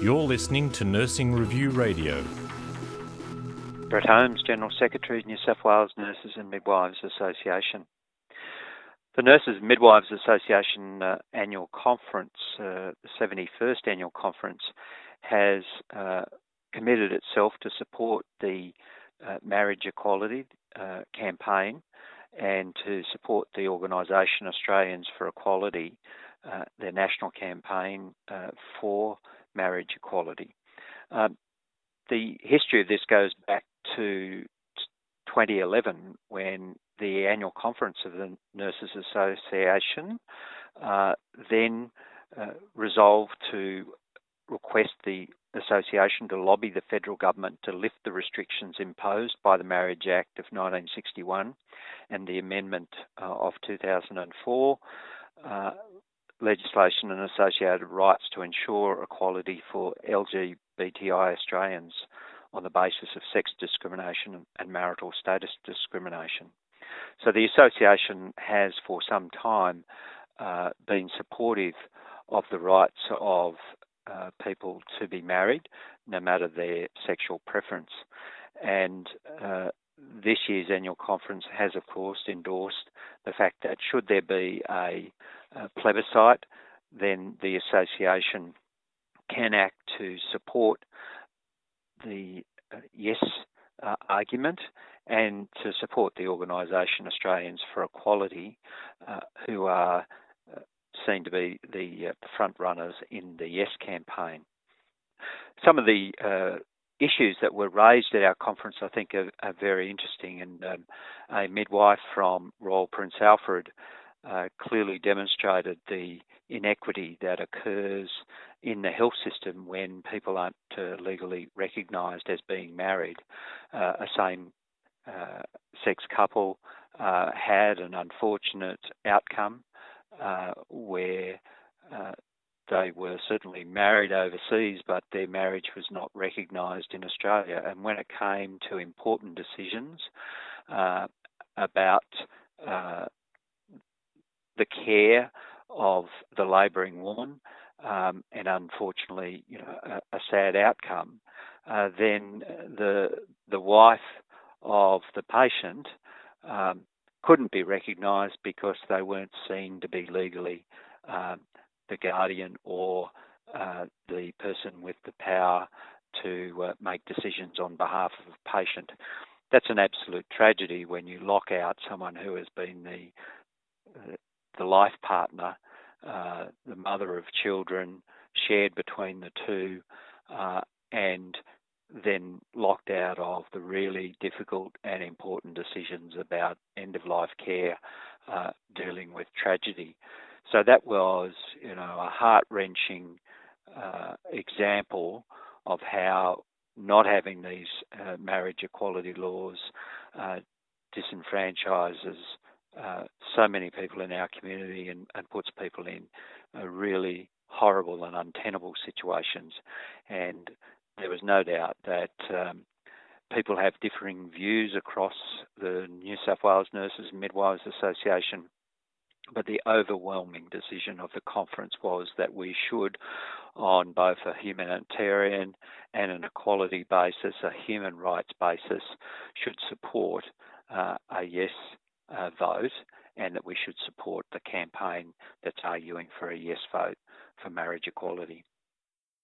You're listening to Nursing Review Radio. Brett Holmes, General Secretary, New South Wales Nurses and Midwives Association. The Nurses and Midwives Association uh, annual conference, uh, the 71st annual conference, has uh, committed itself to support the uh, marriage equality uh, campaign and to support the organisation Australians for Equality, uh, their national campaign for marriage equality. Um, the history of this goes back to 2011 when the annual conference of the Nurses Association uh, then uh, resolved to request the association to lobby the federal government to lift the restrictions imposed by the Marriage Act of 1961 and the amendment uh, of 2004 uh, legislation and associated rights to ensure equality for LGBTI Australians on the basis of sex discrimination and marital status discrimination. So the association has for some time uh, been supportive of the rights of uh, people to be married, no matter their sexual preference. And uh, this year's annual conference has, of course, endorsed the fact that should there be a, a plebiscite, then the association can act to support the uh, yes uh, argument and to support the organisation Australians for Equality, uh, who are uh, seen to be the, uh, front runners in the Yes campaign. Some of the uh, issues that were raised at our conference, I think, are, are very interesting. And um, a midwife from Royal Prince Alfred uh, clearly demonstrated the inequity that occurs in the health system when people aren't uh, legally recognised as being married. Uh, a same uh, sex couple uh, had an unfortunate outcome uh, where they were certainly married overseas, but their marriage was not recognised in Australia. And when it came to important decisions about uh, the care of the labouring woman, um, and unfortunately, you know, a, a sad outcome, uh, then the the wife of the patient um, couldn't be recognised because they weren't seen to be legally um, the guardian or uh, the person with the power to uh, make decisions on behalf of a patient. That's an absolute tragedy when you lock out someone who has been the uh, the life partner, uh, the mother of children, shared between the two, uh, and then locked out of the really difficult and important decisions about end of life care, uh, dealing with tragedy. So that was, you know, a heart wrenching uh, example of how not having these uh, marriage equality laws uh, disenfranchises uh, so many people in our community and, and puts people in really horrible and untenable situations. And there was no doubt that um, people have differing views across the New South Wales Nurses and Midwives Association but the overwhelming decision of the conference was that we should, on both a humanitarian and an equality basis, a human rights basis, should support uh, a yes uh, vote and that we should support the campaign that's arguing for a yes vote for marriage equality.